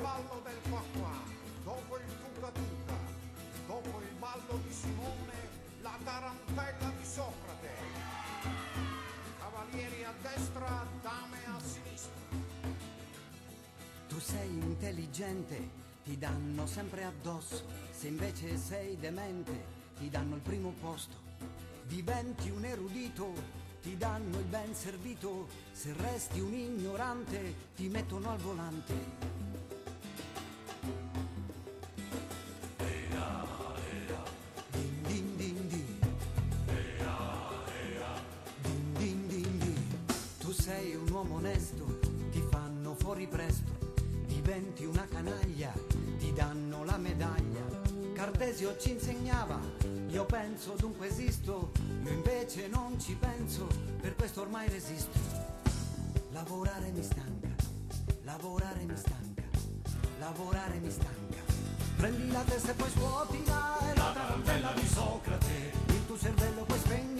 ballo del qua qua, dopo il tuca tuca, dopo il ballo di Simone, la tarantella di Socrate. Cavalieri a destra, dame a sinistra. Tu sei intelligente, ti danno sempre addosso. Se invece sei demente, ti danno il primo posto. Diventi un erudito, ti danno il ben servito. Se resti un ignorante, ti mettono al volante. Diventi una canaglia, ti danno la medaglia. Cartesio ci insegnava, io penso dunque esisto, io invece non ci penso, per questo ormai resisto. Lavorare mi stanca, lavorare mi stanca, lavorare mi stanca. Prendi la testa e poi svuotila, è la tarantella di Socrate. Il tuo cervello puoi spegnerlo,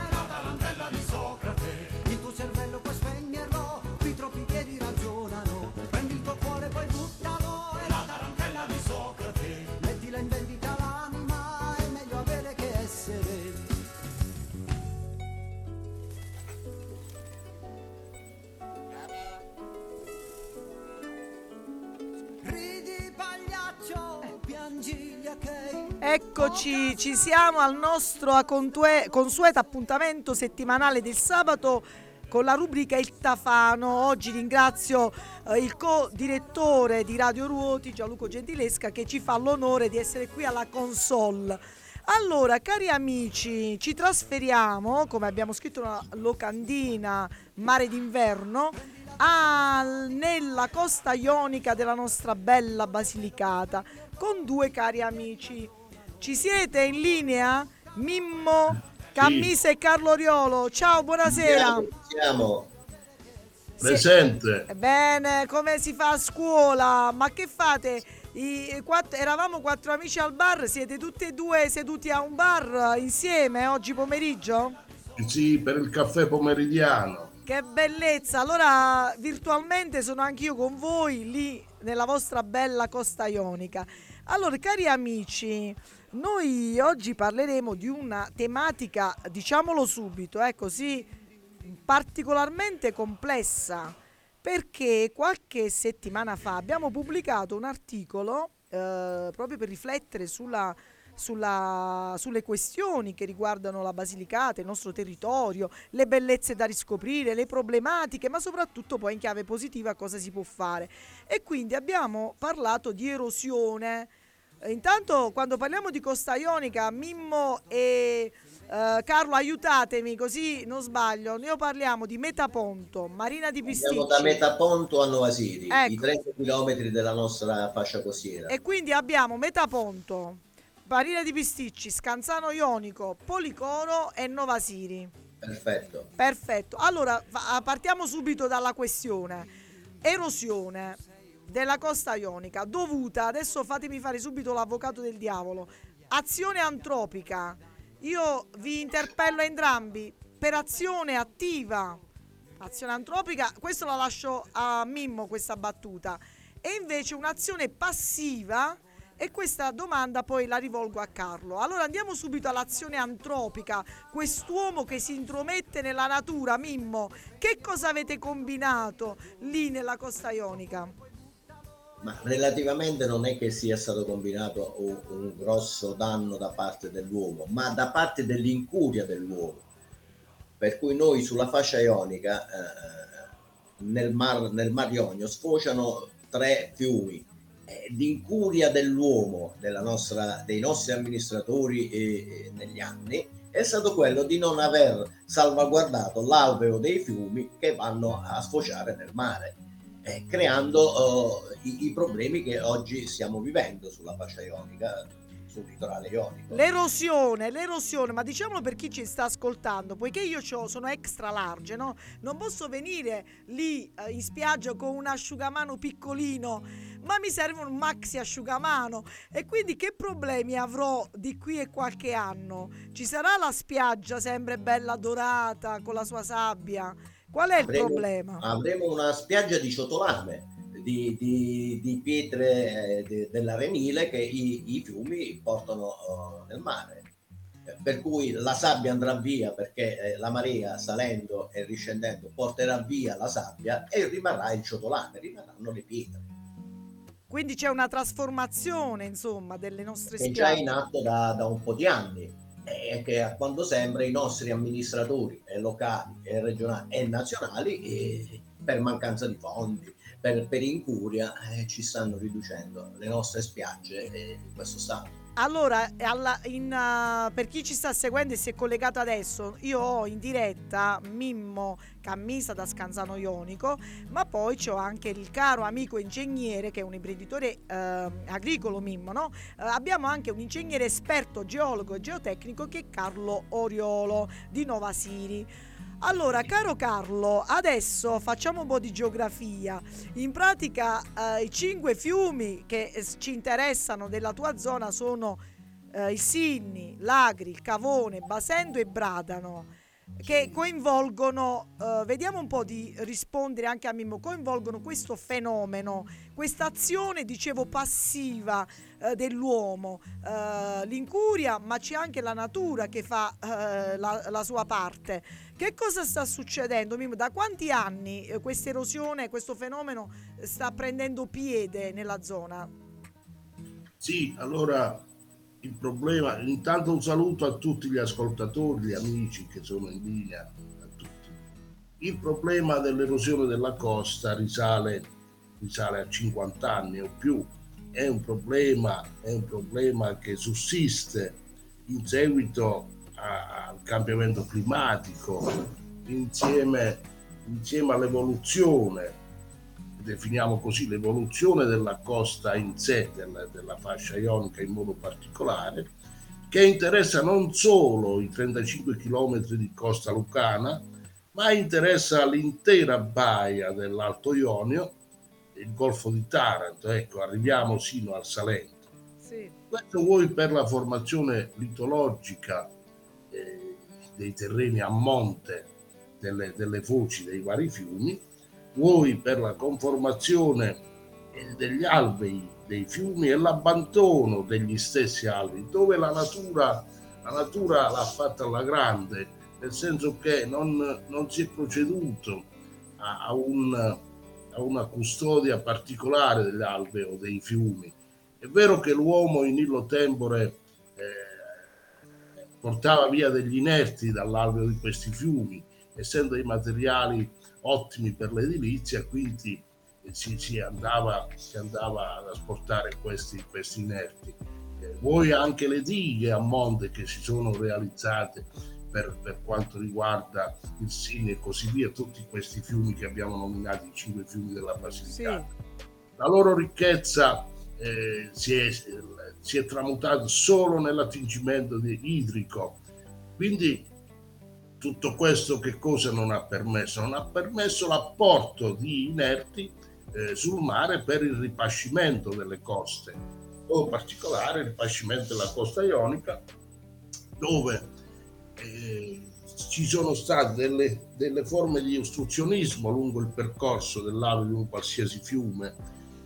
Eccoci, ci siamo al nostro consueto appuntamento settimanale del sabato con la rubrica Il Tafano. Oggi ringrazio eh, il co-direttore di Radio Ruoti, Gianluco Gentilesca, che ci fa l'onore di essere qui alla console. Allora, cari amici, ci trasferiamo, come abbiamo scritto nella locandina Mare d'inverno, al- nella costa ionica della nostra bella Basilicata con due cari amici. Ci siete in linea? Mimmo Cammisa e Carlo Riolo. Ciao, buonasera. Siamo Presente. Bene, come si fa a scuola? Ma che fate? I quatt- eravamo quattro amici al bar, siete tutti e due seduti a un bar insieme oggi pomeriggio? Sì, per il caffè pomeridiano. Che bellezza! Allora, virtualmente sono anch'io con voi lì nella vostra bella costa ionica. Allora, cari amici, noi oggi parleremo di una tematica, diciamolo subito, è così particolarmente complessa perché qualche settimana fa abbiamo pubblicato un articolo eh, proprio per riflettere sulla, sulla- sulle questioni che riguardano la Basilicata, il nostro territorio, le bellezze da riscoprire, le problematiche, ma soprattutto poi in chiave positiva cosa si può fare. E quindi abbiamo parlato di erosione. Intanto quando parliamo di Costa Ionica, Mimmo e eh, Carlo aiutatemi così non sbaglio, noi parliamo di Metaponto, Marina di Pisticci. Andiamo da Metaponto a Novasiri, Ecco. i 30 km della nostra fascia costiera. E quindi abbiamo Metaponto, Marina di Pisticci, Scanzano Ionico, Policoro e Novasiri. Perfetto. Perfetto. Allora fa- partiamo subito dalla questione. Erosione della costa ionica dovuta, adesso fatemi fare subito l'avvocato del diavolo, azione antropica. Io vi interpello entrambi per azione attiva. Azione antropica, questo la lascio a Mimmo questa battuta. E invece un'azione passiva e questa domanda poi la rivolgo a Carlo. Allora andiamo subito all'azione antropica, quest'uomo che si intromette nella natura, Mimmo, che cosa avete combinato lì nella costa ionica? Ma relativamente non è che sia stato combinato un, grosso danno da parte dell'uomo, ma da parte dell'incuria dell'uomo. Per cui noi sulla fascia ionica, eh, nel, mar, nel Mar Ionio, sfociano tre fiumi l'incuria dell'uomo, nostra, dei nostri amministratori eh, eh, negli anni, è stato quello di non aver salvaguardato l'alveo dei fiumi che vanno a sfociare nel mare, eh, creando eh, i, i, problemi che oggi stiamo vivendo sulla fascia ionica sul litorale ionico. L'erosione, l'erosione, ma diciamolo per chi ci sta ascoltando, poiché io sono extra large, no? non posso venire lì eh, in spiaggia con un asciugamano piccolino, ma mi serve un maxi asciugamano e quindi che problemi avrò di qui a qualche anno? Ci sarà la spiaggia sempre bella dorata con la sua sabbia? Qual è avremo, il problema? Avremo una spiaggia di ciotolame di, di, di pietre eh, de, dell'arenile che i, i fiumi portano uh, nel mare. Per cui la sabbia andrà via perché eh, la marea salendo e riscendendo porterà via la sabbia e rimarrà il ciotolame, rimarranno le pietre. Quindi c'è una trasformazione, insomma, delle nostre spiagge. È già in atto da, da un po' di anni e che a quando sembra i nostri amministratori locali, e regionali e nazionali eh, per mancanza di fondi, per, per incuria eh, ci stanno riducendo le nostre spiagge eh, in questo stato. Allora, alla, in, uh, per chi ci sta seguendo e si è collegato adesso, io ho in diretta Mimmo Cammisa da Scanzano Ionico, ma poi c'ho anche il caro amico ingegnere che è un imprenditore uh, agricolo Mimmo, no? Uh, abbiamo anche un ingegnere esperto geologo e geotecnico che è Carlo Oriolo di Nova Siri. Allora, caro Carlo, adesso facciamo un po' di geografia. In pratica eh, i cinque fiumi che eh, ci interessano della tua zona sono eh, il Sinni, l'Agri, il Cavone, Basendo e Bradano che coinvolgono, eh, vediamo un po' di rispondere anche a Mimmo, coinvolgono questo fenomeno, questa azione, dicevo, passiva eh, dell'uomo, eh, l'incuria, ma c'è anche la natura che fa eh, la, la, sua parte. Che cosa sta succedendo, Mimmo? Da quanti anni eh, questa erosione, questo fenomeno sta prendendo piede nella zona? Sì, allora il problema, intanto un saluto a tutti gli ascoltatori, gli amici che sono in linea, a tutti. Il problema dell'erosione della costa risale, risale a 50 anni o più, è un problema, è un problema che sussiste in seguito al cambiamento climatico, insieme, insieme all'evoluzione definiamo così, l'evoluzione della costa in sé, della, della fascia ionica in modo particolare, che interessa non solo i 35 km di costa lucana, ma interessa l'intera baia dell'Alto Ionio, il Golfo di Taranto, ecco, arriviamo sino al Salento. Sì. Questo vuoi per la formazione litologica eh, dei terreni a monte delle, delle foci dei vari fiumi, vuoi per la conformazione degli alvei dei fiumi e l'abbandono degli stessi alvei, dove la natura, la natura l'ha fatta alla grande, nel senso che non, non si è proceduto a, a, un, a, una custodia particolare dell'alveo dei fiumi. È vero che l'uomo in illo tempore eh, portava via degli inerti dall'alveo di questi fiumi, essendo i materiali ottimi per l'edilizia, quindi si, si, andava, si andava ad asportare questi, questi inerti. Eh, voi anche le dighe a monte che si sono realizzate per, per, quanto riguarda il Sine e così via, tutti questi fiumi che abbiamo nominato, i cinque fiumi della Basilicata. Sì. La loro ricchezza eh, si, è, si, è, tramutata solo nell'attingimento idrico, quindi tutto questo che cosa non ha permesso? Non ha permesso l'apporto di inerti eh, sul mare per il ripascimento delle coste, in particolare il ripascimento della costa ionica, dove eh, ci sono state delle, delle, forme di ostruzionismo lungo il percorso dell'ave di un qualsiasi fiume,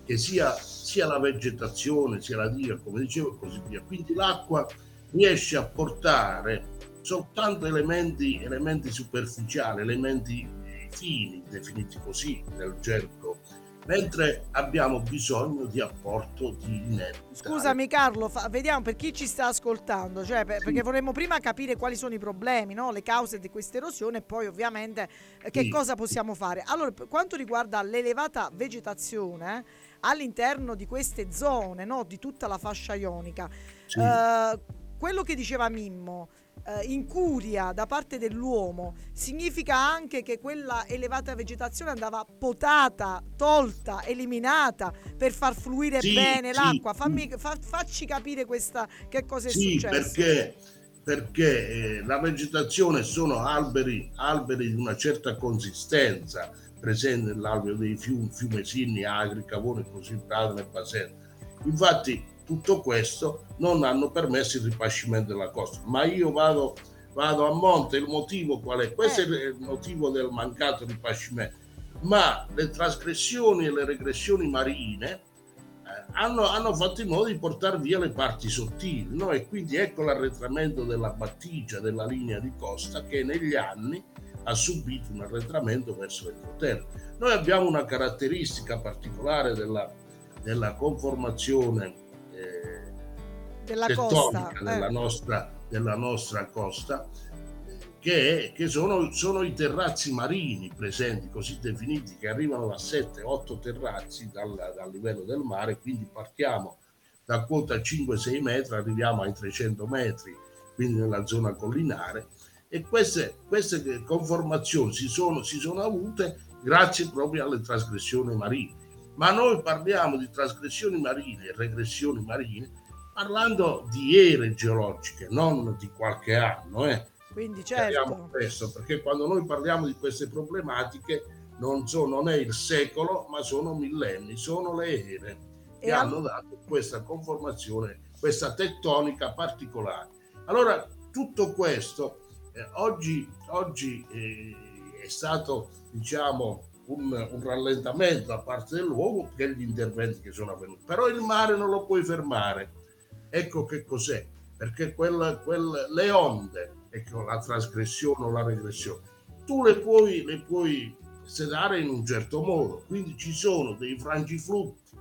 che sia, sia la vegetazione, sia la diga, come dicevo, e così via. Quindi l'acqua riesce a portare soltanto elementi, elementi superficiali, elementi fini, definiti così nel gergo, mentre abbiamo bisogno di apporto di inerti. Scusami Carlo, fa, vediamo per chi ci sta ascoltando, cioè per, sì. perché vorremmo prima capire quali sono i problemi, no? le cause di questa erosione e poi ovviamente eh, che sì. cosa possiamo fare. Allora, per quanto riguarda l'elevata vegetazione, all'interno di queste zone, no? di tutta la fascia ionica. Sì. Eh, quello che diceva Mimmo, eh, incuria da parte dell'uomo significa anche che quella elevata vegetazione andava potata, tolta, eliminata per far fluire Sì, bene sì. l'acqua. Fammi, fa- facci capire questa, che cosa è Sì, successo. perché, perché eh, la vegetazione sono alberi, alberi di una certa consistenza, presente nell'alveo dei fiumi, fiumesini, agri, cavone, così nel baseno. Infatti tutto questo non hanno permesso il ripascimento della costa. Ma io vado, vado a monte, il motivo qual è? Questo è il motivo del mancato ripascimento. Ma le trasgressioni e le regressioni marine eh, hanno, hanno fatto in modo di portare via le parti sottili no? e quindi ecco l'arretramento della battigia della linea di costa che negli anni ha subito un arretramento verso l'entroterra. Noi abbiamo una caratteristica particolare della, della conformazione della costa. della, eh. nostra, della nostra costa, che, che sono, sono i terrazzi marini presenti, così definiti, che arrivano da 7-8 terrazzi dal, dal livello del mare, quindi partiamo da quota 5-6 metri, arriviamo ai 300 metri, quindi nella zona collinare, e queste, queste conformazioni si sono, si sono avute grazie proprio alle trasgressioni marine. Ma noi parliamo di trasgressioni marine e regressioni marine parlando di ere geologiche, non di qualche anno. Eh. Quindi certo. questo, perché quando noi parliamo di queste problematiche non, so- non è il secolo, ma sono millenni, sono le ere che E al- hanno dato questa conformazione, questa tettonica particolare. Allora, tutto questo eh, oggi, oggi eh, è stato, diciamo, un, un rallentamento da parte dell'uomo per gli interventi che sono avvenuti. Però il mare non lo puoi fermare. Ecco che cos'è, perché quel- quel- le onde, ecco, la trasgressione o la regressione, tu le puoi, le puoi sedare in un certo modo. Quindi ci sono dei frangiflutti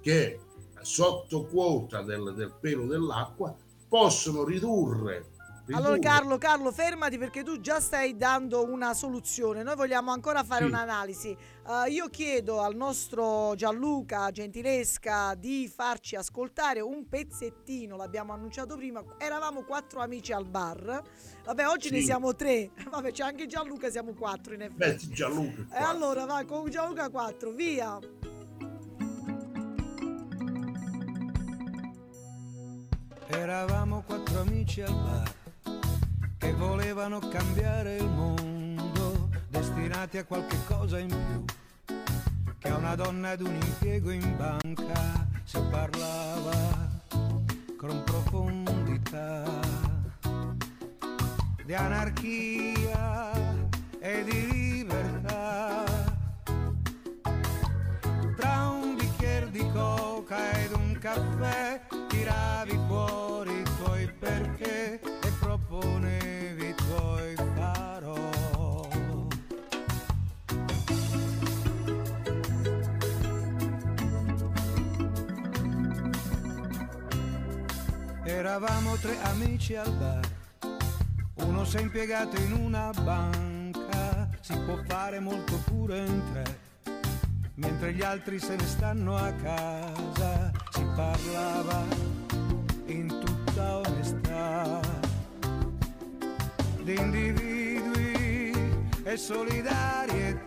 che sotto quota del, del pelo dell'acqua possono ridurre. Allora Carlo, Carlo, fermati perché tu già stai dando una soluzione. Noi vogliamo ancora fare Sì. un'analisi. Eh, io chiedo al nostro Gianluca Gentilesca di farci ascoltare un pezzettino, l'abbiamo annunciato prima. Eravamo quattro amici al bar. Vabbè, oggi ne Sì. siamo tre. Vabbè, c'è anche Gianluca, siamo quattro in effetti. Metti Gianluca E qua. allora vai con Gianluca 4, via. Eravamo quattro amici al bar che volevano cambiare il mondo, destinati a qualche cosa in più, che a una donna ed un impiego in banca si parlava con profondità. Di anarchia e di Eravamo tre amici al bar, uno si è impiegato in una banca, si può fare molto pure in tre. Mentre gli altri se ne stanno a casa, si parlava in tutta onestà. Di individui e solidarietà.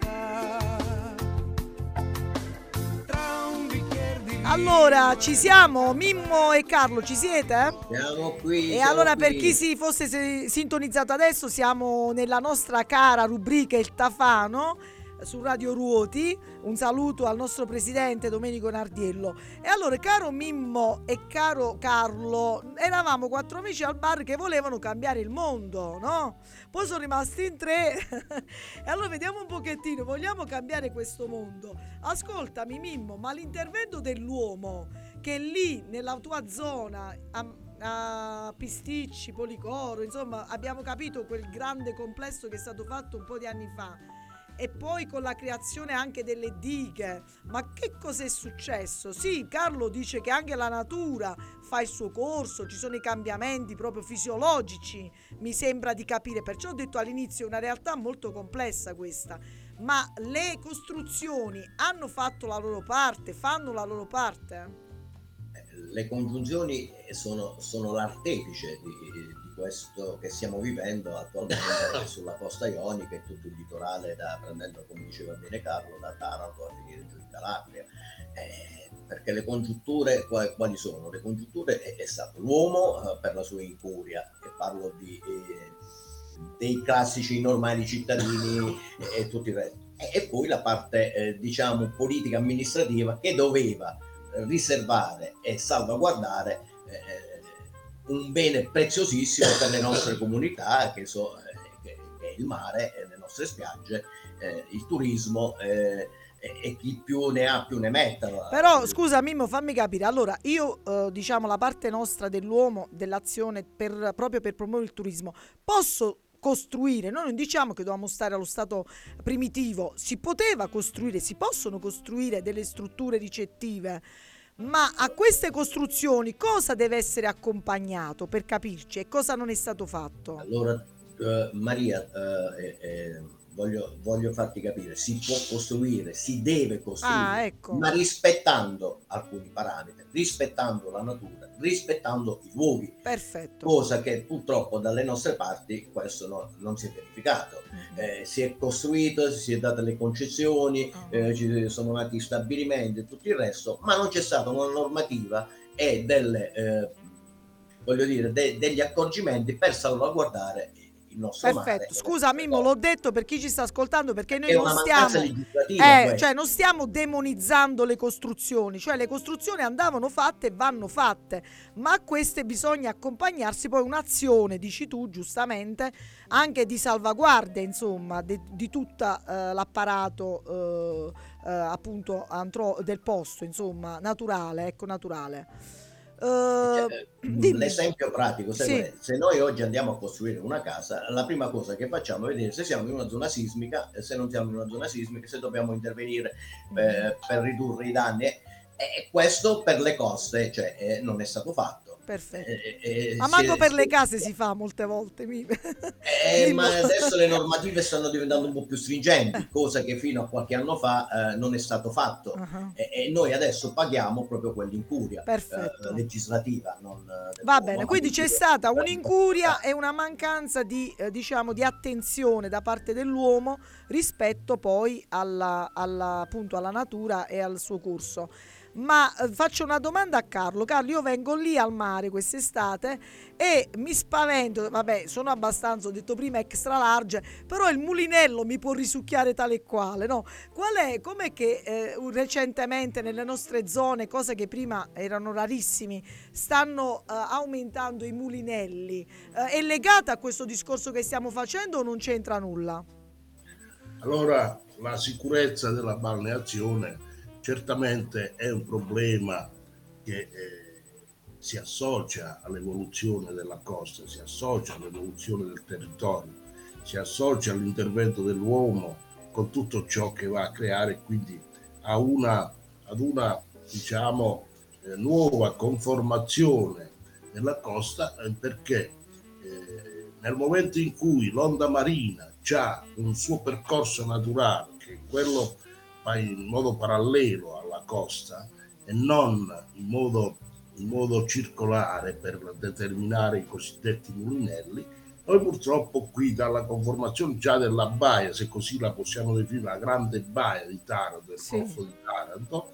Allora, ci siamo, Mimmo e Carlo, ci siete? Siamo qui. E siamo allora per qui. chi si fosse se- sintonizzato adesso siamo nella nostra cara rubrica Il Tafano su Radio Ruoti. Un saluto al nostro presidente Domenico Nardiello. E allora, caro Mimmo e caro Carlo, eravamo quattro amici al bar che volevano cambiare il mondo, no? Poi sono rimasti in tre. e allora vediamo un pochettino, vogliamo cambiare questo mondo? Ascoltami Mimmo, ma l'intervento dell'uomo che lì nella tua zona a, a Pisticci, Policoro, insomma abbiamo capito quel grande complesso che è stato fatto un po' di anni fa e poi con la creazione anche delle dighe. Ma che cos'è successo? Sì, Carlo dice che anche la natura fa il suo corso, ci sono i cambiamenti proprio fisiologici, mi sembra di capire, perciò ho detto all'inizio è una realtà molto complessa questa. ma le costruzioni hanno fatto la loro parte, fanno la loro parte? le congiunzioni sono, sono l'artefice di, questo che stiamo vivendo attualmente sulla costa ionica e tutto il litorale, da, prendendo come diceva bene Carlo, da Taranto a finire giù in Calabria. Eh, perché le congiunture quali sono? Le congiunture è, è stato l'uomo eh, per la sua incuria, e parlo di, eh, dei classici normali cittadini e, e tutto il resto. E, e poi la parte eh, diciamo politica amministrativa che doveva riservare e salvaguardare eh, un bene preziosissimo per le nostre comunità che, so, eh, che, che, è il mare, le nostre spiagge, eh, il turismo eh, e chi più ne ha più ne metta. Però scusa Mimmo, fammi capire. Allora, io eh, diciamo la parte nostra dell'uomo, dell'azione per, proprio per promuovere il turismo, posso costruire, noi non diciamo che dobbiamo stare allo stato primitivo, si poteva costruire, si possono costruire delle strutture ricettive, ma a queste costruzioni cosa deve essere accompagnato per capirci e cosa non è stato fatto? Allora, uh, Maria, uh, eh, eh, voglio, voglio, farti capire, si può costruire, si deve costruire, ah, ecco. ma rispettando alcuni parametri, rispettando la natura, rispettando i luoghi. Perfetto. Cosa che purtroppo dalle nostre parti questo no, non si è verificato. Mm-hmm. Eh, si è costruito, si è date le concessioni, uh-huh. eh, ci sono nati stabilimenti e tutto il resto, ma non c'è stata una normativa e delle, eh, voglio dire, de- degli accorgimenti per salvaguardare il nostro Perfetto. Mare. Scusa Mimmo, l'ho detto per chi ci sta ascoltando perché noi non stiamo eh, cioè non stiamo demonizzando le costruzioni, cioè le costruzioni andavano fatte e vanno fatte, ma a queste bisogna accompagnarsi poi un'azione, dici tu giustamente, anche di salvaguardia, insomma, de, di tutto eh, l'apparato eh, eh, appunto antro- del posto, insomma, naturale, ecco, naturale. Uh, l'esempio pratico, sì. se noi oggi andiamo a costruire una casa, la prima cosa che facciamo è vedere se siamo in una zona sismica, se non siamo in una zona sismica, se dobbiamo intervenire eh, per ridurre i danni. E questo per le coste cioè, eh, non è stato fatto perfetto. Eh, eh, ma manco per le case si fa molte volte. Eh, ma adesso le normative stanno diventando un po' più stringenti, cosa che fino a qualche anno fa eh, non è stato fatto. Uh-huh. E, noi adesso paghiamo proprio quell'incuria legislativa. Non, Va bene, quindi c'è stata un'incuria e una mancanza di, diciamo, di attenzione da parte dell'uomo rispetto poi alla, alla, appunto, alla natura e al suo corso ma eh, faccio una domanda a Carlo. Carlo, io vengo lì al mare quest'estate e mi spavento, vabbè, sono abbastanza, ho detto prima, extra large, però il mulinello mi può risucchiare tale e quale, no? Qual è, com'è che eh, recentemente nelle nostre zone, cose che prima erano rarissimi, stanno eh, aumentando i mulinelli? Eh, è legata a questo discorso che stiamo facendo o non c'entra nulla? Allora, la sicurezza della balneazione certamente è un problema che eh, si associa all'evoluzione della costa, si associa all'evoluzione del territorio, si associa all'intervento dell'uomo con tutto ciò che va a creare quindi a una, ad una diciamo, eh, nuova conformazione della costa eh, perché eh, nel momento in cui l'onda marina ha un suo percorso naturale, che è quello in modo parallelo alla costa e non in modo, in modo circolare per determinare i cosiddetti mulinelli, noi purtroppo qui dalla conformazione già della baia, se così la possiamo definire, la grande baia di Taranto, del sì. Golfo di Taranto,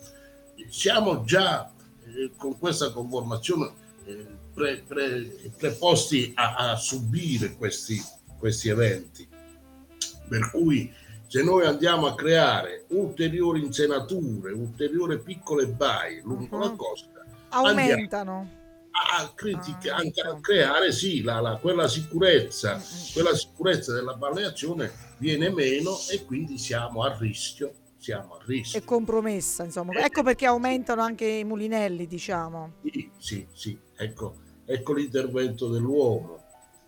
siamo già eh, con questa conformazione eh, pre, pre, preposti a, a subire questi, questi eventi. Per cui se noi andiamo a creare ulteriori insenature, ulteriori piccole baie lungo uh-huh. la costa, aumentano. A, critica, ah, anche a creare sì, la, la, quella sicurezza, uh-huh. quella sicurezza della balneazione viene meno e quindi siamo a rischio. Siamo a rischio. È compromessa, insomma. Eh, ecco perché aumentano anche i mulinelli, diciamo. Sì, sì, sì. Ecco, ecco l'intervento dell'uomo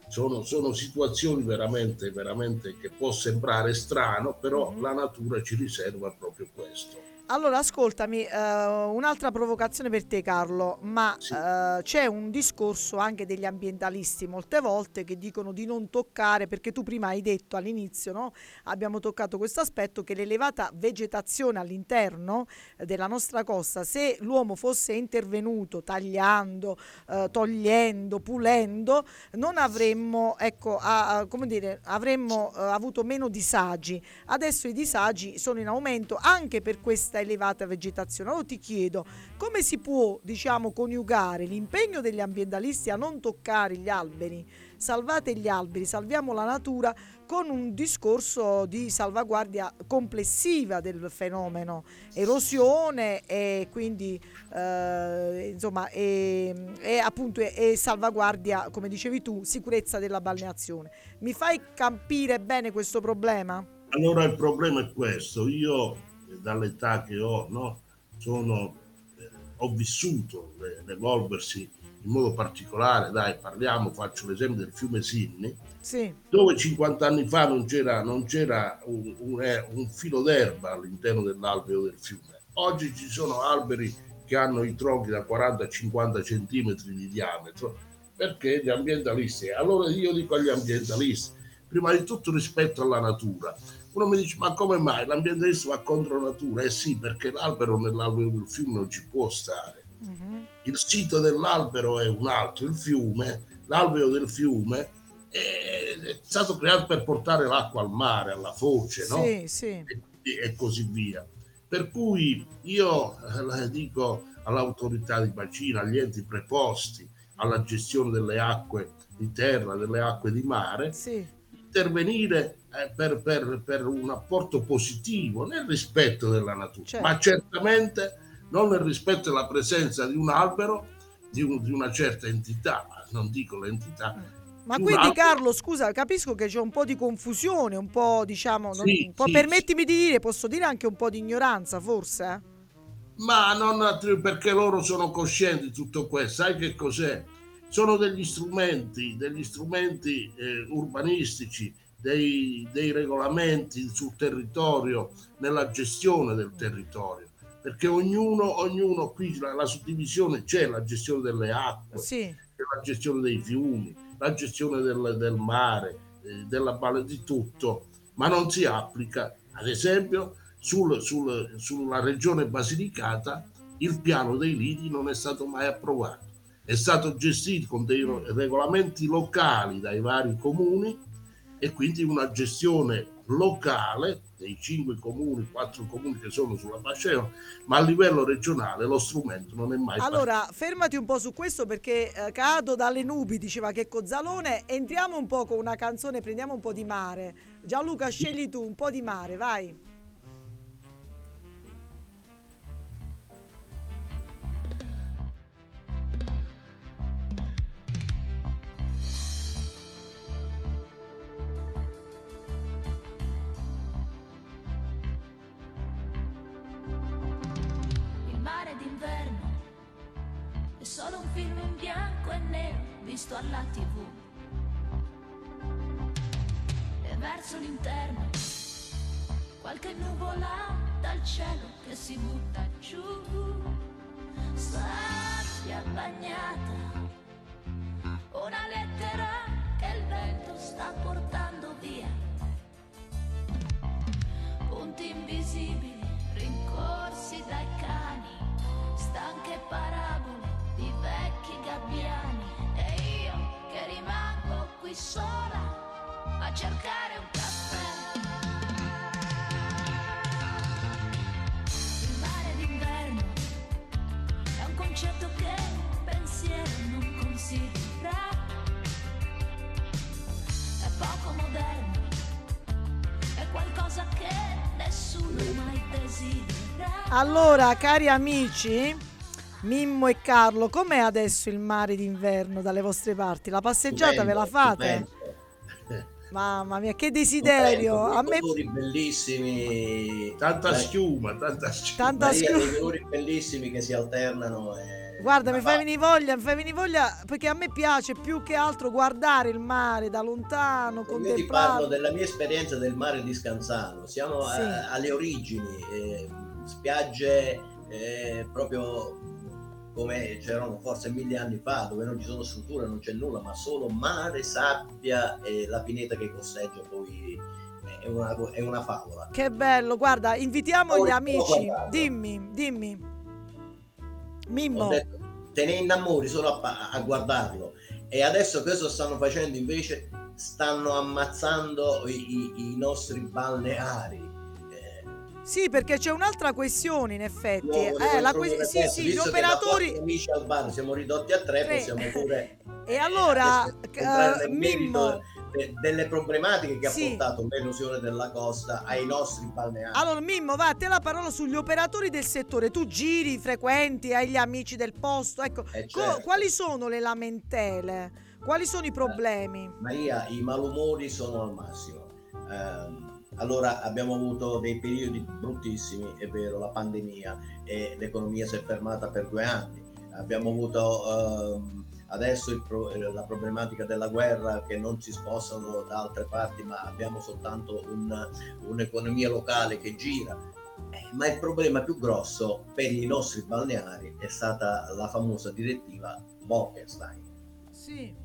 sono, sono, situazioni veramente, veramente che può sembrare strano, però mm-hmm. la natura ci riserva proprio questo. Allora, ascoltami, eh, un'altra provocazione per te Carlo, ma Sì. eh, c'è un discorso anche degli ambientalisti molte volte che dicono di non toccare, perché tu prima hai detto all'inizio, no? Abbiamo toccato questo aspetto che l'elevata vegetazione all'interno eh, della nostra costa, se l'uomo fosse intervenuto tagliando, eh, togliendo, pulendo, non avremmo, ecco, a- a- come dire, avremmo eh, avuto meno disagi. Adesso i disagi sono in aumento anche per questa elevata vegetazione. Allora ti chiedo, come si può, diciamo, coniugare l'impegno degli ambientalisti a non toccare gli alberi, salvate gli alberi, salviamo la natura, con un discorso di salvaguardia complessiva del fenomeno, erosione e quindi eh, insomma e, e appunto e, salvaguardia, come dicevi tu, sicurezza della balneazione. Mi fai capire bene questo problema? Allora il problema è questo, io dall'età che ho, no, sono, eh, ho vissuto le- l'evolversi in modo particolare, dai parliamo, faccio l'esempio del fiume Sinni, Sì, dove 50 anni fa non c'era, non c'era un, un- eh, un filo d'erba all'interno dell'alveo del fiume. Oggi ci sono alberi che hanno i tronchi da 40-50 centimetri di diametro, perché gli ambientalisti, allora io dico agli ambientalisti, prima di tutto rispetto alla natura. Uno mi dice, ma come mai l'ambientalista va contro la natura? Eh sì, perché l'albero nell'alveo del fiume non ci può stare. Mhm. Il sito dell'albero è un altro, il fiume, l'alveo del fiume è, stato creato per portare l'acqua al mare, alla foce, no? sì, sì. e, e così via. Per cui io eh, dico all'autorità di bacino, agli enti preposti alla gestione delle acque di terra, delle acque di mare, Sì, intervenire per, per- per un apporto positivo nel rispetto della natura, Certo. ma certamente non nel rispetto della presenza di un albero di, un- di una certa entità, non dico l'entità. Ma Un quindi albero- Carlo, scusa, capisco che c'è un po' di confusione, un po' diciamo, non- Sì, un po' sì, permettimi di dire, posso dire anche un po' di ignoranza forse? eh? Ma non perché loro sono coscienti di tutto questo, sai che cos'è? Sono degli strumenti, degli strumenti eh, urbanistici, dei, dei regolamenti sul territorio, nella gestione del territorio. Perché ognuno, ognuno qui la, la suddivisione c'è, la gestione delle acque, Sì, la gestione dei fiumi, la gestione del, del mare, eh, della valle di tutto, ma non si applica, ad esempio, sul- sul- sulla regione Basilicata il piano dei lidi non è stato mai approvato, è stato gestito con dei regolamenti locali dai vari comuni e quindi una gestione locale dei cinque comuni, quattro comuni che sono sulla fascia ma a livello regionale lo strumento non è mai allora fermati un po' su questo perché eh, cado dalle nubi, diceva che Cozzalone, entriamo un po' con una canzone, prendiamo un po' di mare. Gianluca, scegli tu un po' di mare, vai. Visto alla tv. E verso l'interno qualche nuvola dal cielo che si butta giù. Sabbia bagnata, una lettera che il vento sta portando via punti invisibili rincorsi dai cani, stanche parabole di vecchi gabbiani che rimango qui sola a cercare un caffè. Il mare d'inverno è un concetto che il pensiero non considera, è poco moderno è qualcosa che nessuno mai desidera. Allora, cari amici, Mimmo e Carlo, com'è adesso il mare d'inverno dalle vostre parti? La passeggiata ve la fate? Mamma mia, che desiderio! A me colori bellissimi. Tanta schiuma, tanta schiuma. tanta scu- dei colori bellissimi che si alternano. e- Guarda, mi fai venire voglia, mi fai venire voglia perché a me piace più che altro guardare il mare da lontano, Io ti parlo della mia esperienza del mare di Scanzano. Siamo Sì. eh, alle origini. eh, spiagge eh, proprio come c'erano forse mille anni fa, dove non ci sono strutture, non c'è nulla, ma solo mare, sabbia e la pineta che costeggia poi è una, è una favola. Che bello, guarda, invitiamo Poi gli amici. Dimmi, dimmi. Mimmo. Detto, te ne innamori solo a, a guardarlo. E adesso cosa stanno facendo invece? Stanno ammazzando i, i- i nostri balneari. Eh, Sì, perché c'è un'altra questione in effetti. Eh, la que- sì, sì, gli operatori... amici al bar siamo ridotti a tre, possiamo pure E allora, eh, merito Mimmo, de- delle problematiche che Sì. ha portato l'erosione della costa ai nostri balneari. allora Mimmo, va, a te la parola sugli operatori del settore. Tu giri, frequenti, hai gli amici del posto. Ecco, Eh, certo. quali sono le lamentele? Quali sono i problemi? Maria, i malumori sono al massimo. Ehm, allora abbiamo avuto dei periodi bruttissimi, è vero, la pandemia e l'economia si è fermata per due anni. Abbiamo avuto ehm, adesso il pro- eh, la problematica della guerra che non si spostano da altre parti, ma abbiamo soltanto un- un'economia locale che gira. Eh, ma il problema più grosso per i nostri balneari è stata la famosa direttiva Bolkestein Sì,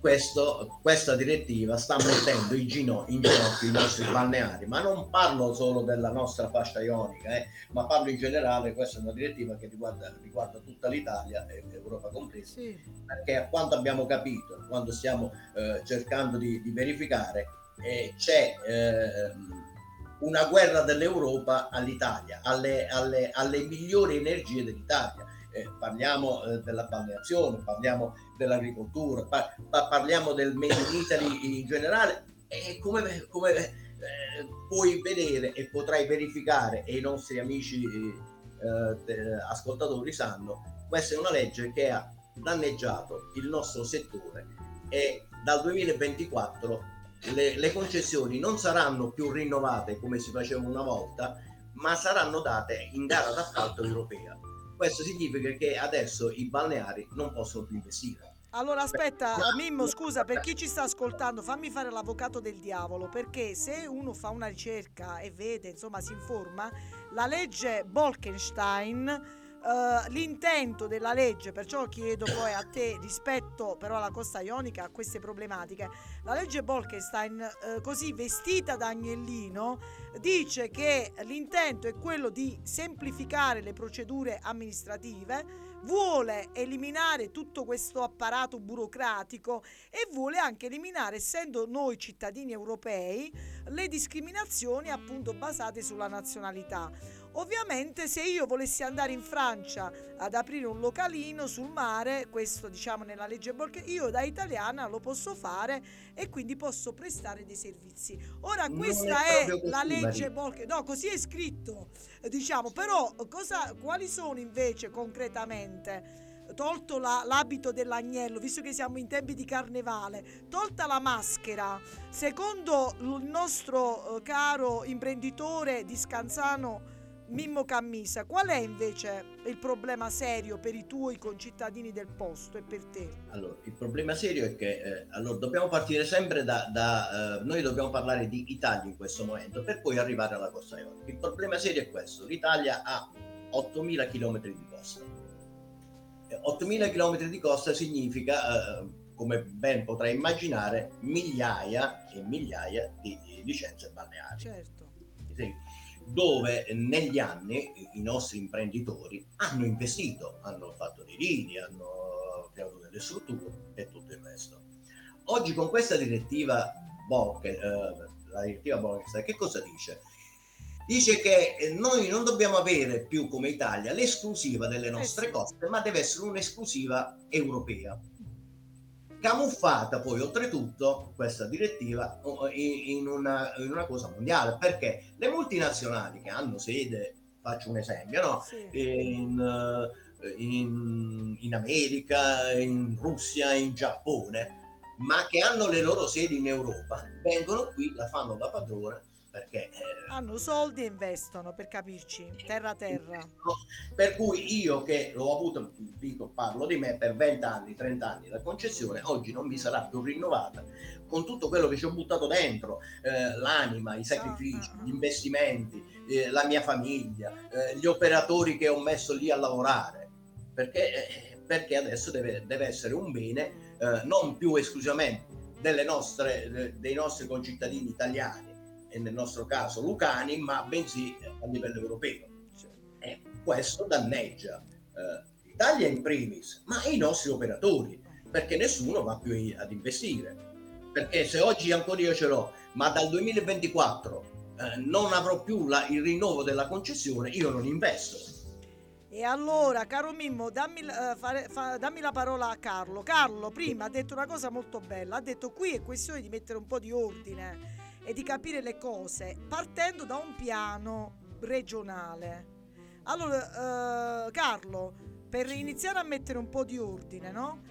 questo- questa direttiva sta mettendo in, gino- in ginocchio i nostri balneari, ma non parlo solo della nostra fascia ionica, eh, ma parlo in generale, questa è una direttiva che riguarda, riguarda tutta l'Italia e l'Europa compresa, sì. perché a quanto abbiamo capito, quando stiamo eh, cercando di, di verificare, eh, c'è ehm, una guerra dell'Europa all'Italia, alle, alle- alle migliori energie dell'Italia. Eh, parliamo eh, della balneazione, parliamo dell'agricoltura, pa- pa- parliamo del Made in Italy in generale e come, come, eh, puoi vedere e potrai verificare e i nostri amici eh, te- ascoltatori sanno, questa è una legge che ha danneggiato il nostro settore e dal 2024 le, le concessioni non saranno più rinnovate come si faceva una volta, ma saranno date in gara d'appalto europea. Questo significa che adesso i balneari non possono più investire. Allora aspetta, Mimmo, scusa, per chi ci sta ascoltando, fammi fare l'avvocato del diavolo, perché se uno fa una ricerca e vede, insomma, si informa, la legge Bolkenstein, eh, l'intento della legge, perciò chiedo poi a te rispetto però alla Costa Ionica a queste problematiche, la legge Bolkenstein, eh, così vestita da agnellino, dice che l'intento è quello di semplificare le procedure amministrative, vuole eliminare tutto questo apparato burocratico e vuole anche eliminare, essendo noi cittadini europei, le discriminazioni appunto basate sulla nazionalità. Ovviamente se io volessi andare in Francia ad aprire un localino sul mare, questo diciamo nella legge Bolke, io da italiana lo posso fare e quindi posso prestare dei servizi. Ora questa è è, la legge. Bolke, no, così è scritto, diciamo, però cosa, quali sono invece concretamente? Tolto la- l'abito dell'agnello, visto che siamo in tempi di carnevale, tolta la maschera, secondo il nostro eh, caro imprenditore di Scanzano Mimmo Cammisa, qual è invece il problema serio per i tuoi concittadini del posto e per te? Allora, il problema serio è che eh, allora, dobbiamo partire sempre da, da, eh, noi dobbiamo parlare di Italia in questo momento per poi arrivare alla costa ionica. Il problema serio è questo, l'Italia ha 8.000 km di costa. Eh, 8.000 km di costa significa, eh, come ben potrai immaginare, migliaia e migliaia di, di licenze balneari. Certo. Sì, dove negli anni i nostri imprenditori hanno investito, hanno fatto dei lini, hanno creato delle strutture e tutto il resto. Oggi con questa direttiva Bolke, eh, la direttiva Bolkestein, che cosa dice? Dice che eh, noi non dobbiamo avere più come Italia l'esclusiva delle nostre sì. coste, ma deve essere un'esclusiva europea camuffata poi oltretutto questa direttiva in, una, in una cosa mondiale perché le multinazionali che hanno sede faccio un esempio no? Sì. in, in, in America in Russia in Giappone ma che hanno le loro sedi in Europa vengono qui la fanno da padrone perché eh, Hanno soldi e investono, per capirci, terra terra. per cui io che l'ho avuto, dico, parlo di me per 20 anni, 30 anni la concessione, oggi non mi sarà più rinnovata con tutto quello che ci ho buttato dentro, eh, l'anima, i sacrifici, gli investimenti, eh, la mia famiglia, eh, gli operatori che ho messo lì a lavorare, perché, eh, perché adesso deve, deve, essere un bene eh, non più esclusivamente delle nostre, dei nostri concittadini italiani e nel nostro caso lucani, ma bensì a livello europeo. E questo danneggia l'Italia in primis, ma i nostri operatori, perché nessuno va più ad investire. Perché se oggi ancora io ce l'ho, ma dal 2024 eh, non avrò più la, il rinnovo della concessione, io non investo. E allora, caro Mimmo, dammi, uh, fare, fa, dammi, la parola a Carlo. Carlo prima ha detto una cosa molto bella, ha detto qui è questione di mettere un po' di ordine e di capire le cose partendo da un piano regionale. Allora, uh, Carlo, per iniziare a mettere un po' di ordine, no?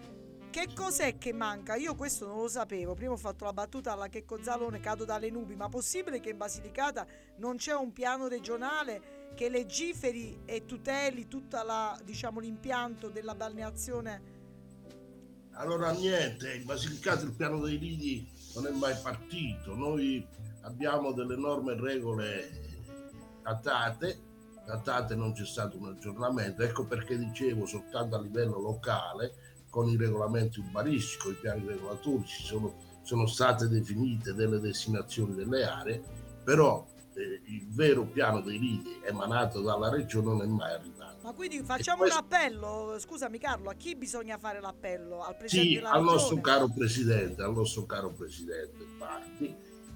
Che cos'è che manca? Io questo non lo sapevo. Prima ho fatto la battuta alla Checco Zalone, cado dalle nubi, ma possibile che in Basilicata non c'è un piano regionale che legiferi e tuteli tutto diciamo, l'impianto della balneazione? Allora niente, in Basilicata il piano dei lidi non è mai partito. Noi abbiamo delle norme e regole datate, datate non c'è stato un aggiornamento. Ecco perché dicevo soltanto a livello locale con i regolamenti urbanistici, con i piani regolatori, ci sono, sono state definite delle destinazioni delle aree, però eh, il vero piano dei lidi emanato dalla regione non è mai arrivato. Ma quindi facciamo questo... un appello, scusami Carlo, a chi bisogna fare l'appello? Al presidente sì, della al nostro caro presidente, al nostro caro presidente Parti,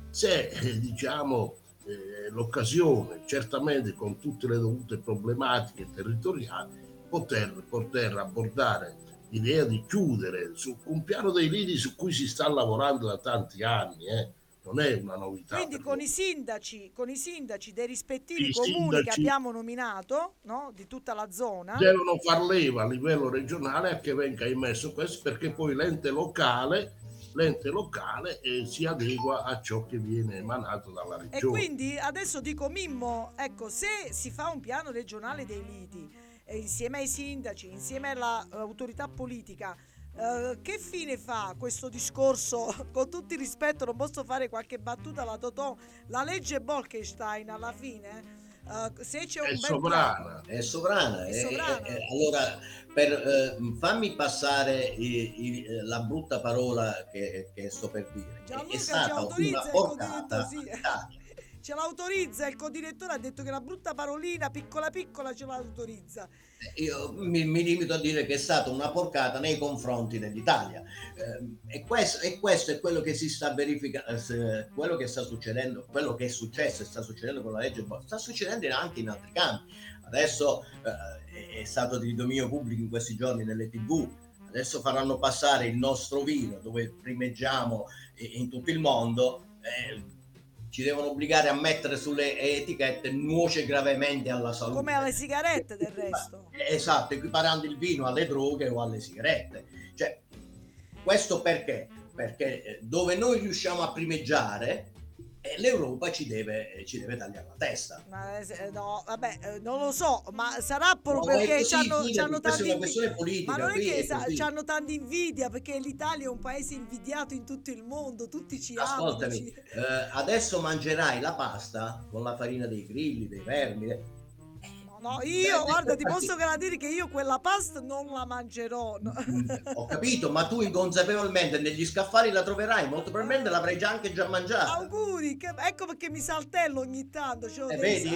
se eh, diciamo eh, l'occasione, certamente con tutte le dovute problematiche territoriali, poter, poter abbordare l'idea di chiudere su un piano dei lidi su cui si sta lavorando da tanti anni, eh. Non è una novità. Quindi con i, sindaci, con i sindaci dei rispettivi I comuni che abbiamo nominato, no? di tutta la zona, devono far leva a livello regionale a che venga immesso questo perché poi l'ente locale l'ente locale eh, si adegua a ciò che viene emanato dalla regione. E quindi adesso dico Mimmo, ecco, se si fa un piano regionale dei liti, insieme ai sindaci, insieme all'autorità politica, Uh, che fine fa questo discorso? Con tutto il rispetto, non posso fare qualche battuta alla Totò. La legge Bolkestein alla fine, uh, se c'è un è bel sovrana. È sovrana. È sovrana. È, è, allora, per, eh, fammi passare i, i, la brutta parola che, che sto per dire. Gianluca è stata una porcata sì ce l'autorizza, il codirettore ha detto che la brutta parolina piccola piccola ce l'autorizza. Io mi, mi limito a dire che è stata una porcata nei confronti dell'Italia eh, e, questo, e, questo, è quello che si sta verificando, eh, quello che sta succedendo, quello che è successo e sta succedendo con la legge sta succedendo anche in altri campi. Adesso eh, è stato di dominio pubblico in questi giorni nelle tv, adesso faranno passare il nostro vino dove primeggiamo in tutto il mondo. Eh, ci devono obbligare a mettere sulle etichette nuoce gravemente alla salute. Come alle sigarette del resto. Esatto, equiparando il vino alle droghe o alle sigarette. Cioè, questo perché? Perché eh, dove noi riusciamo a primeggiare, l'Europa ci deve, ci deve tagliare la testa. Ma, eh, no, vabbè, eh, non lo so, ma sarà proprio no, perché hanno tanti politica, Ma non è che hanno tanta invidia perché l'Italia è un paese invidiato in tutto il mondo, tutti ci Ascoltami, amano. Ci... Eh, adesso mangerai la pasta con la farina dei grilli, dei vermi no, io guarda, ti posso garantire che io quella pasta non la mangerò. No. Mm, ho capito, ma tu inconsapevolmente negli scaffali la troverai, molto probabilmente l'avrai già anche già mangiata. Auguri, che, ecco perché mi saltello ogni tanto. Eh, vedi?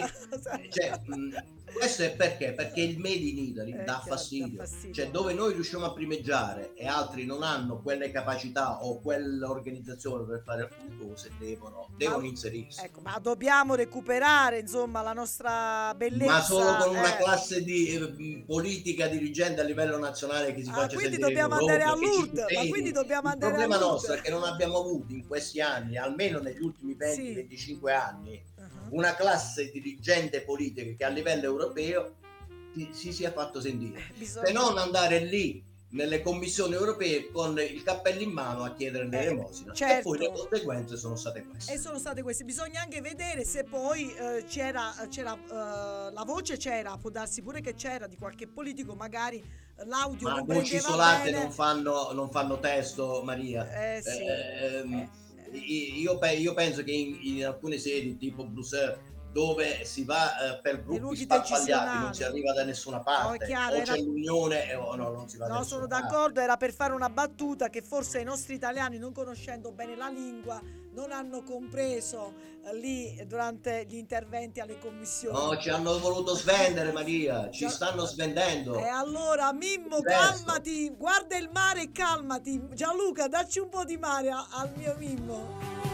cioè, mh, mm, questo è perché? Perché il made in Italy eh, dà, fastidio. dà, fastidio. Cioè, dove noi riusciamo a primeggiare e altri non hanno quelle capacità o quell'organizzazione per fare alcune cose, devono, devono inserirsi. Ecco, ma dobbiamo recuperare, insomma, la nostra bellezza. Solo con una eh. classe di eh, politica dirigente a livello nazionale che si ah, faccia quindi sentire dobbiamo andare a Lourdes. Ma quindi dobbiamo il andare problema nostro è che non abbiamo avuto in questi anni, almeno negli ultimi 20-25 sì. anni, uh-huh. una classe dirigente politica che a livello europeo si, si sia fatto sentire. Eh, bisogna... Se non andare lì nelle commissioni europee con il cappello in mano a chiedere l'elemosina eh, certo. e poi le conseguenze sono state queste. E sono state queste. Bisogna anche vedere se poi eh, c'era, c'era eh, la voce c'era può darsi pure che c'era di qualche politico magari eh, l'audio ma non voci isolate non fanno, non fanno testo Maria. Eh, sì. ehm, io, io, penso che in, in alcune sedi tipo Bruxelles dove si va eh, per gruppi sparpagliati, non si arriva da nessuna No, parte, è chiaro, o era- c'è l'unione o no, non si va da No, sono parte. d'accordo, era per fare una battuta che forse i nostri italiani, non conoscendo bene la lingua, non hanno compreso eh, lì durante gli interventi alle commissioni. No, ci hanno voluto svendere Maria, ci stanno svendendo. E allora Mimmo, Diverso. calmati, guarda il mare e calmati. Gianluca, dacci un po' di mare al mio Mimmo.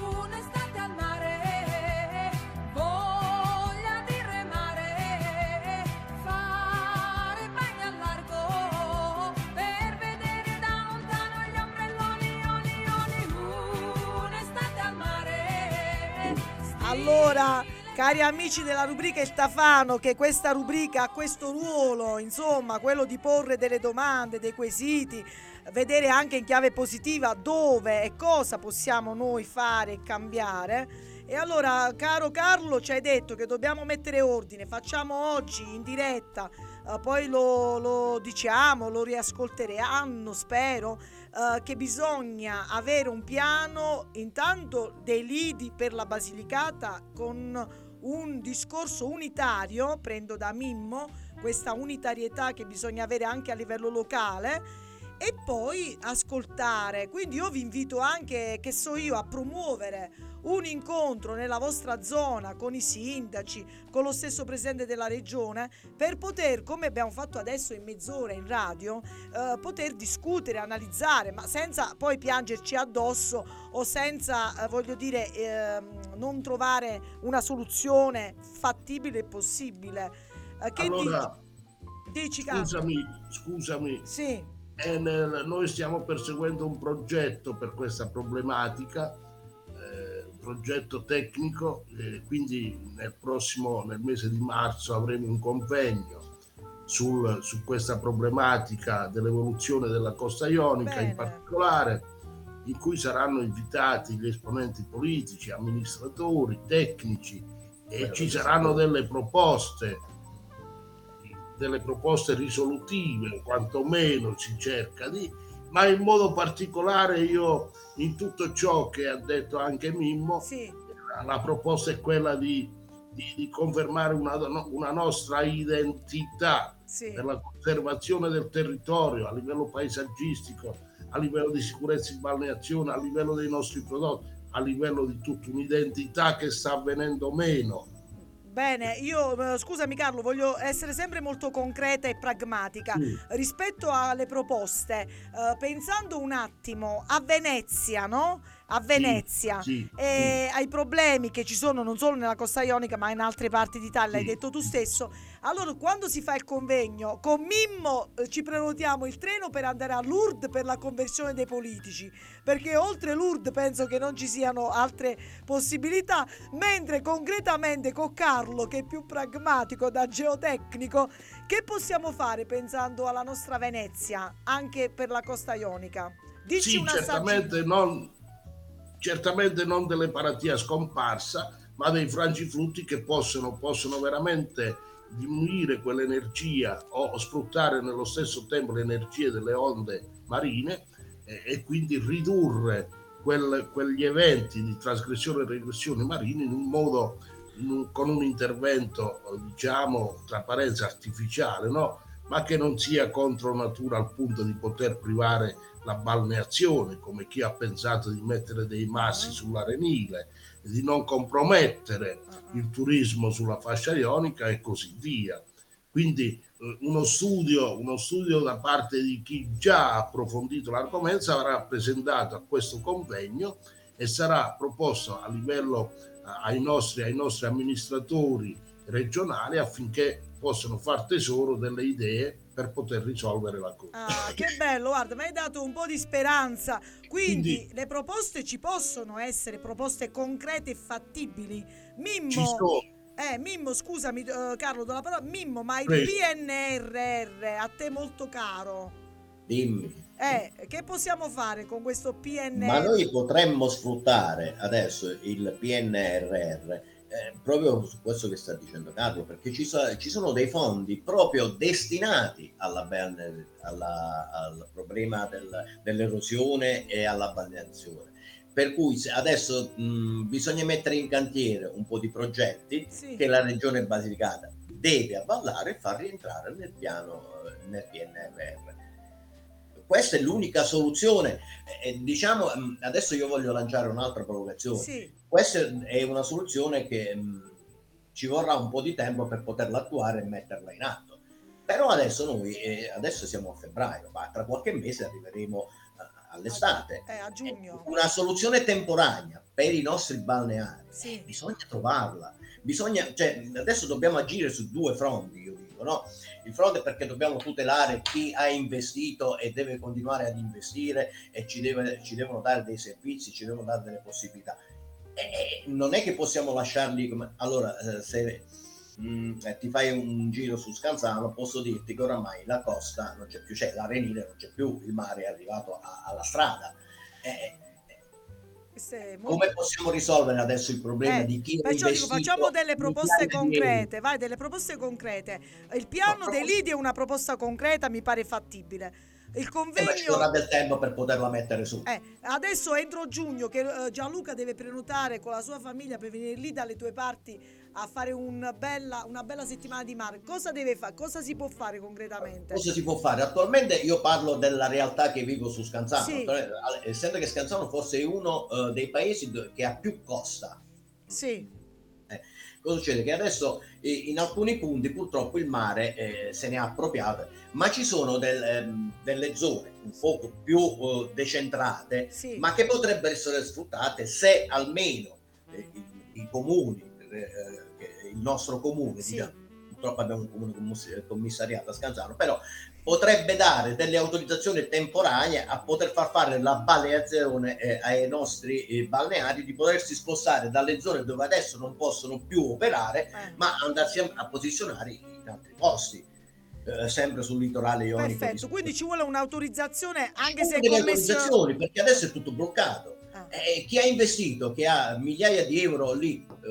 Allora, cari amici della rubrica Il Tafano, che questa rubrica ha questo ruolo, insomma, quello di porre delle domande, dei quesiti, vedere anche in chiave positiva dove e cosa possiamo noi fare e cambiare. E allora, caro Carlo, ci hai detto che dobbiamo mettere ordine, facciamo oggi in diretta, eh, poi lo, lo diciamo, lo riascolteranno, spero, eh, che bisogna avere un piano intanto dei lidi per la Basilicata con un discorso unitario, prendo da Mimmo questa unitarietà che bisogna avere anche a livello locale e poi ascoltare. Quindi io vi invito anche, che so io, a promuovere un incontro nella vostra zona con i sindaci, con lo stesso presidente della regione, per poter, come abbiamo fatto adesso in mezz'ora in radio, eh, poter discutere, analizzare, ma senza poi piangerci addosso o senza, eh, voglio dire, ehm, non trovare una soluzione fattibile e possibile. Eh, che Allora, dici? Dici, scusami, scusami, Sì, nel- noi stiamo perseguendo un progetto per questa problematica, eh, progetto tecnico, eh, quindi nel prossimo, nel mese di marzo avremo un convegno sul- su questa problematica dell'evoluzione della costa ionica Bene. in particolare, in cui saranno invitati gli esponenti politici, amministratori, tecnici e Bello, ci saranno delle proposte delle proposte risolutive, o quantomeno si cerca di, ma in modo particolare io in tutto ciò che ha detto anche Mimmo, sì, la proposta è quella di, di- di confermare una, una nostra identità sì. per la conservazione del territorio a livello paesaggistico, a livello di sicurezza in balneazione, a livello dei nostri prodotti, a livello di tutta un'identità che sta avvenendo meno. Bene, io eh, scusami Carlo, voglio essere sempre molto concreta e pragmatica. Sì. Rispetto alle proposte, eh, pensando un attimo a Venezia, no? A Venezia. Sì, E ai problemi che ci sono non solo nella costa ionica ma in altre parti d'Italia, hai Sì. detto tu stesso. Allora, quando si fa il convegno con Mimmo eh, ci prenotiamo il treno per andare a Lourdes per la conversione dei politici, perché oltre Lourdes penso che non ci siano altre possibilità, mentre concretamente con Carlo che è più pragmatico da geotecnico, che possiamo fare pensando alla nostra Venezia anche per la costa ionica? Dici sì, certamente non, certamente non delle paratie a scomparsa, ma dei frangiflutti che possono, possono veramente diminuire quell'energia o sfruttare nello stesso tempo le energie delle onde marine e, e quindi ridurre quel- quegli eventi di trasgressione e regressione marine in un modo in un- con un intervento diciamo tra parentesi artificiale no? Ma che non sia contro natura al punto di poter privare la balneazione, come chi ha pensato di mettere dei massi sull'arenile, di non compromettere il turismo sulla fascia ionica e così via. Quindi eh, uno studio, uno studio da parte di chi già ha approfondito l'argomento sarà presentato a questo convegno e sarà proposto a livello eh, ai nostri, ai nostri amministratori regionali affinché possano far tesoro delle idee per poter risolvere la cosa. Ah, che bello, guarda, mi hai dato un po' di speranza. Quindi, Quindi- le proposte ci possono essere, proposte concrete e fattibili. Mimmo, Ci sono, eh, Mimmo, scusami eh, Carlo, do la parola. Mimmo, ma il Prego. PNRR a te molto caro. Dimmi. Eh, che possiamo fare con questo PNRR? Ma noi potremmo sfruttare adesso il PNRR eh, proprio su questo che sta dicendo Carlo, perché ci, so- ci sono dei fondi proprio destinati alla alla- al problema del- dell'erosione e alla balneazione. Per cui adesso mh, bisogna mettere in cantiere un po' di progetti Sì. che la regione Basilicata deve avvallare e far rientrare nel piano nel PNRR. Questa è l'unica soluzione. Eh, diciamo, mh, adesso io voglio lanciare un'altra provocazione. Sì. Questa è una soluzione che mh, ci vorrà un po' di tempo per poterla attuare e metterla in atto. Però adesso noi, eh, adesso siamo a febbraio, ma tra qualche mese arriveremo eh, all'estate. Eh, a giugno. Una soluzione temporanea per i nostri balneari Sì. bisogna trovarla. Bisogna, cioè, adesso dobbiamo agire su due fronti, io dico, no? Fronte è perché dobbiamo tutelare chi ha investito e deve continuare ad investire e ci, deve- ci devono dare dei servizi, ci devono dare delle possibilità. E- e non è che possiamo lasciarli come... Allora, eh, se mm, eh, ti fai un giro su Scanzano, posso dirti che oramai la costa non c'è più, cioè l'arenile non c'è più, il mare è arrivato a- alla strada. Eh, Questo è molto- come possiamo risolvere adesso il problema Eh, di chi Perciò dico, investito facciamo delle proposte concrete, vai, delle proposte concrete. Il piano No, dei lidi è una proposta concreta, mi pare fattibile. Il Eh, ma ci vorrà convegno... del tempo per poterla mettere su. Eh, adesso entro giugno che eh, Gianluca deve prenotare con la sua famiglia per venire lì dalle tue parti a fare un bella- una bella settimana di mare. Cosa deve fare? Cosa si può fare concretamente? Cosa si può fare? Attualmente io parlo della realtà che vivo su Scanzano, Sì. Eh, essendo che Scanzano forse è uno eh, dei paesi che ha più costa. Sì, Cosa succede? Che adesso eh, in alcuni punti purtroppo il mare eh, se ne ha appropriato, ma ci sono del, ehm, delle zone un poco più eh, decentrate, sì. ma che potrebbero essere sfruttate se almeno eh, i, i comuni, eh, il nostro comune, Sì. diciamo, purtroppo abbiamo un comune commiss- commissariato a Scanzano, però potrebbe dare delle autorizzazioni temporanee a poter far fare la balneazione eh, ai nostri eh, balneari di potersi spostare dalle zone dove adesso non possono più operare, Eh. ma andarsi a, a posizionare in altri posti, eh, sempre sul litorale ionico. Perfetto, di- quindi ci vuole un'autorizzazione anche Ci se delle autorizzazioni, perché adesso è tutto bloccato. Eh, chi ha investito, che ha migliaia di euro lì eh,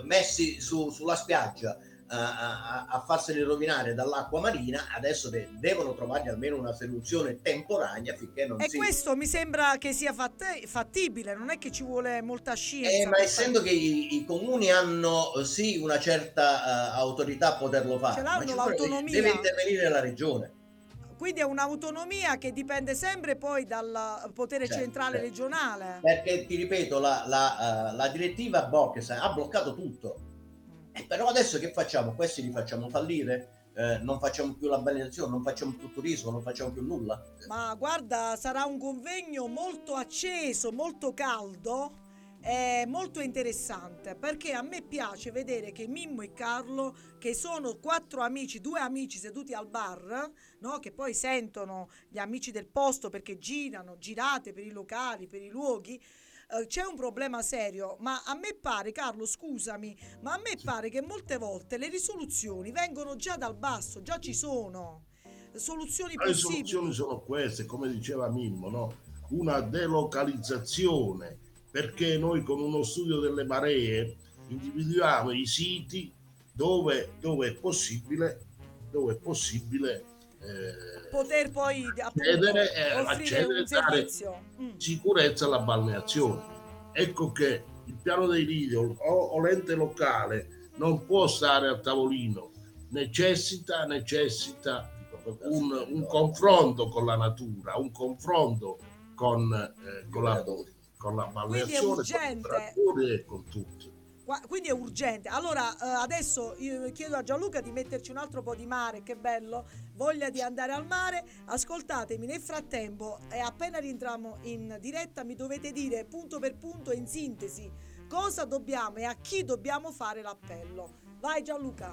eh, messi su- sulla spiaggia eh, a, a- farseli rovinare dall'acqua marina, adesso de- devono trovargli almeno una soluzione temporanea finché non E si... questo mi sembra che sia fatte- fattibile, non è che ci vuole molta scienza. Eh, ma essendo che i, i comuni hanno eh, sì una certa eh, autorità a poterlo fare, Ce ma l'hanno l'autonomia. deve intervenire la regione. Quindi è un'autonomia che dipende sempre poi dal potere Certo, centrale certo. regionale. Perché ti ripeto, la, la, eh, la direttiva Box ha bloccato tutto. Eh, però adesso che facciamo? Questi li facciamo fallire? Eh, non facciamo più la balneazione, non facciamo più turismo, non facciamo più nulla? Ma guarda, sarà un convegno molto acceso, molto caldo e molto interessante perché a me piace vedere che Mimmo e Carlo, che sono quattro amici, due amici seduti al bar, no? che poi sentono gli amici del posto perché girano, girate per i locali, per i luoghi. eh, C'è un problema serio, ma a me pare, Carlo, scusami, ma a me pare che molte volte le risoluzioni vengono già dal basso, già ci sono soluzioni Le possibili. soluzioni sono queste, come diceva Mimmo, no? una delocalizzazione, perché noi con uno studio delle maree individuiamo i siti dove, dove è possibile, dove è possibile eh, poter poi Accedere, eh, accedere, un dare- servizio. Mm. sicurezza alla balneazione. Ecco che il piano dei lidi o, o l'ente locale non può stare a tavolino, necessita, necessita un, un confronto con la natura, un confronto con, eh, con, la, con la balneazione, con i e con tutti. Quindi è urgente. Allora, eh, adesso io chiedo a Gianluca di metterci un altro po' di mare, che bello, voglia di andare al mare. Ascoltatemi nel frattempo e appena rientriamo in diretta mi dovete dire punto per punto in sintesi cosa dobbiamo e a chi dobbiamo fare l'appello. Vai Gianluca.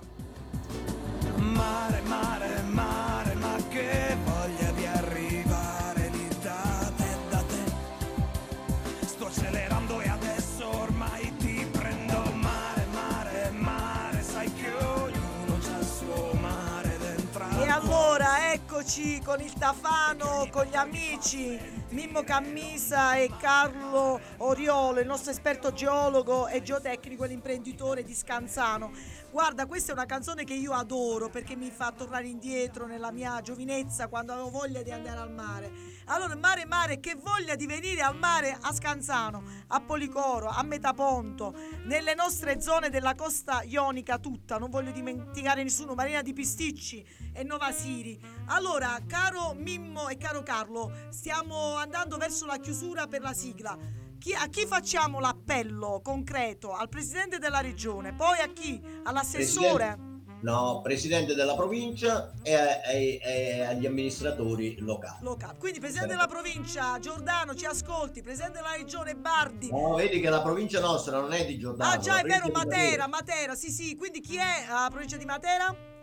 Oggi con il Tafano, con gli amici Mimmo Cammisa e Carlo Oriolo, il nostro esperto geologo e geotecnico e l'imprenditore di Scanzano. Guarda, questa è una canzone che io adoro perché mi fa tornare indietro nella mia giovinezza quando avevo voglia di andare al mare. Allora, mare, mare, che voglia di venire al mare a Scanzano, a Policoro, a Metaponto, nelle nostre zone della costa ionica tutta, non voglio dimenticare nessuno, Marina di Pisticci e Nova Siri. Allora, caro Mimmo e caro Carlo, stiamo andando verso la chiusura per la sigla. Chi- a chi facciamo l'appello concreto? Al presidente della regione, poi a chi? All'assessore? No, presidente della provincia e, e- e agli amministratori locali. Locale. Quindi presidente della provincia Giordano ci ascolti, presidente della regione Bardi. No, vedi che la provincia nostra non è di Giordano. Ah già è vero, Matera, Matera, sì sì, quindi chi è la provincia di Matera?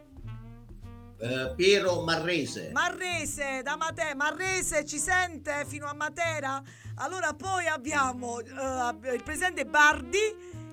Eh, Piero Marrese. Marrese, da Matera, Marrese ci sente fino a Matera? Allora poi abbiamo eh, il presidente Bardi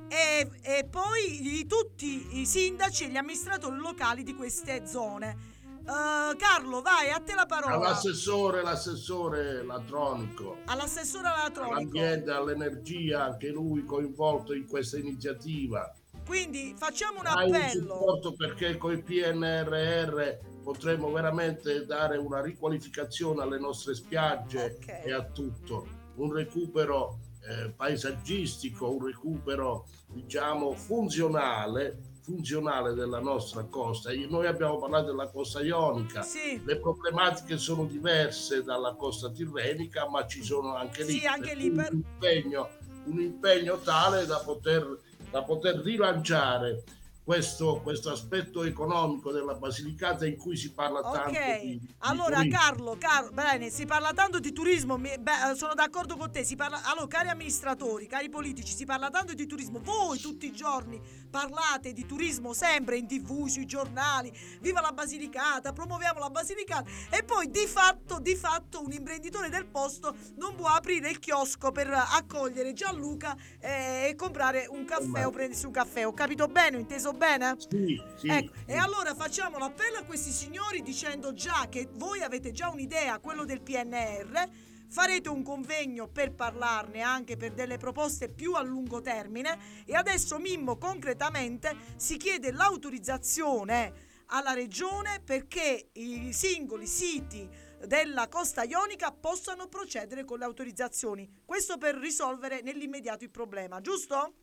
e, e poi i- tutti i sindaci e gli amministratori locali di queste zone. Eh, Carlo, vai, a te la parola. All'assessore, l'assessore Latronico, All'assessore Alatronico. all'ambiente, all'energia, anche lui coinvolto in questa iniziativa. Quindi facciamo un Hai un appello. supporto perché con il PNRR potremo veramente dare una riqualificazione alle nostre spiagge Ok. e a tutto, un recupero eh, paesaggistico, un recupero diciamo funzionale, funzionale della nostra costa. Noi abbiamo parlato della costa ionica, Sì. le problematiche sono diverse dalla costa tirrenica, ma ci sono anche lì, Sì, anche lì, per- un, impegno, un impegno tale da poter, da poter rilanciare questo, questo aspetto economico della Basilicata in cui si parla tanto Ok, di, di allora turismo. Carlo, Carlo, bene, si parla tanto di turismo, mi- beh, sono d'accordo con te, si parla, allora cari amministratori, cari politici, si parla tanto di turismo, voi tutti i giorni parlate di turismo sempre in tv, sui giornali, viva la Basilicata, promuoviamo la Basilicata e poi di fatto, di fatto un imprenditore del posto non può aprire il chiosco per accogliere Gianluca eh, e comprare un caffè o prendersi un caffè, ho capito bene, ho inteso bene? Sì, sì, Ecco, sì. e allora facciamo l'appello a questi signori dicendo già che voi avete già un'idea, quello del PNR, farete un convegno per parlarne anche per delle proposte più a lungo termine e adesso Mimmo concretamente si chiede l'autorizzazione alla regione perché i singoli siti della costa ionica possano procedere con le autorizzazioni. Questo per risolvere nell'immediato il problema, giusto?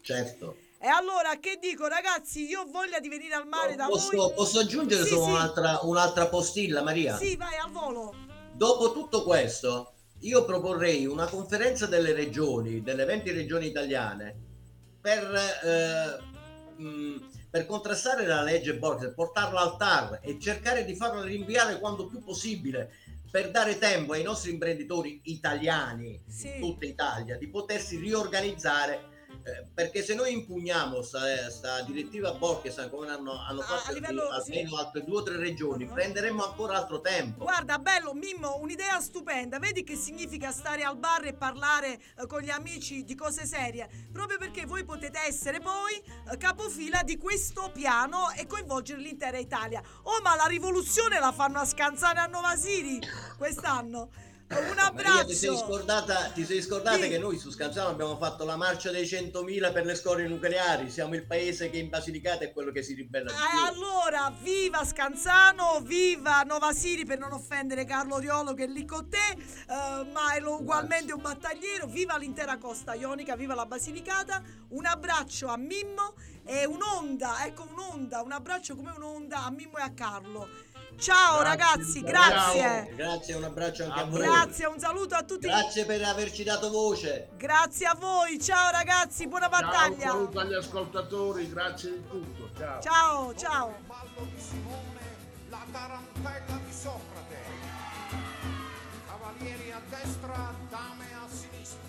Certo. E allora che dico ragazzi, io ho voglia di venire al mare da Posso, voi. posso aggiungere Sì, solo sì. Un'altra, un'altra postilla, Maria? Sì, vai al volo. Dopo tutto questo, io proporrei una conferenza delle regioni, delle 20 regioni italiane, per, eh, mh, per contrastare la legge Borges, portarla al TAR e cercare di farla rinviare quanto più possibile per dare tempo ai nostri imprenditori italiani, Sì. in tutta Italia, di potersi riorganizzare. Eh, perché se noi impugniamo sta, sta direttiva Borges come hanno, hanno A- fatto a livello- almeno altre due o tre regioni, Uh-huh. prenderemo ancora altro tempo. Guarda, bello, Mimmo, un'idea stupenda. Vedi che significa stare al bar e parlare eh, con gli amici di cose serie? Proprio perché voi potete essere poi eh, capofila di questo piano e coinvolgere l'intera Italia. Oh, ma la rivoluzione la fanno a Scanzane a Nova Siri quest'anno. Un Maria, ti sei abbraccio. scordata, ti sei scordata Sì. che noi su Scanzano abbiamo fatto la marcia dei 100.000 per le scorie nucleari. Siamo il paese che in Basilicata è quello che si ribella di E più. allora, viva Scanzano, viva Nova Siri per non offendere Carlo Riolo che è lì con te, eh, ma è ugualmente un battagliero, viva l'intera costa ionica, viva la Basilicata, un abbraccio a Mimmo e un'onda, ecco un'onda, un abbraccio come un'onda a Mimmo e a Carlo. Ciao Grazie, ragazzi, ciao. grazie. Grazie, un abbraccio anche a, A voi. Grazie, un saluto a tutti. Grazie per averci dato voce. Grazie a voi, ciao ragazzi, buona Ciao, un battaglia. saluto agli ascoltatori, grazie di tutto. Ciao. Ciao, ciao. Il ballo di Simone, la tarantella di Socrate. Cavalieri a destra, dame a sinistra.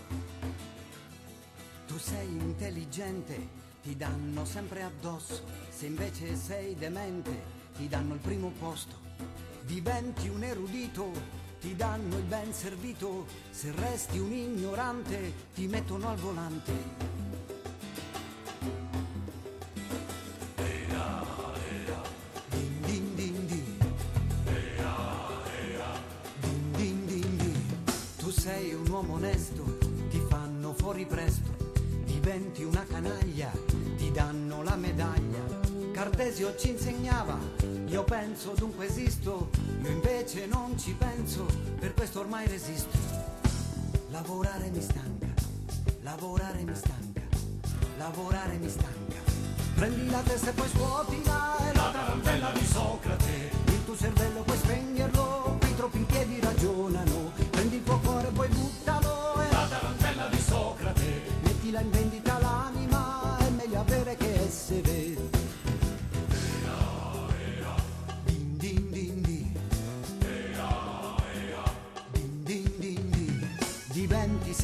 Tu sei intelligente, ti danno sempre addosso. Se invece sei demente, ti danno il primo posto. Diventi un erudito, ti danno il ben servito. Se resti un ignorante, ti mettono al volante. Io penso dunque esisto, io invece non ci penso, per questo ormai resisto. Lavorare mi stanca, lavorare mi stanca, lavorare mi stanca. Prendi la testa e poi scuotila, è la tarantella di Socrate. Il tuo cervello puoi spegnerlo,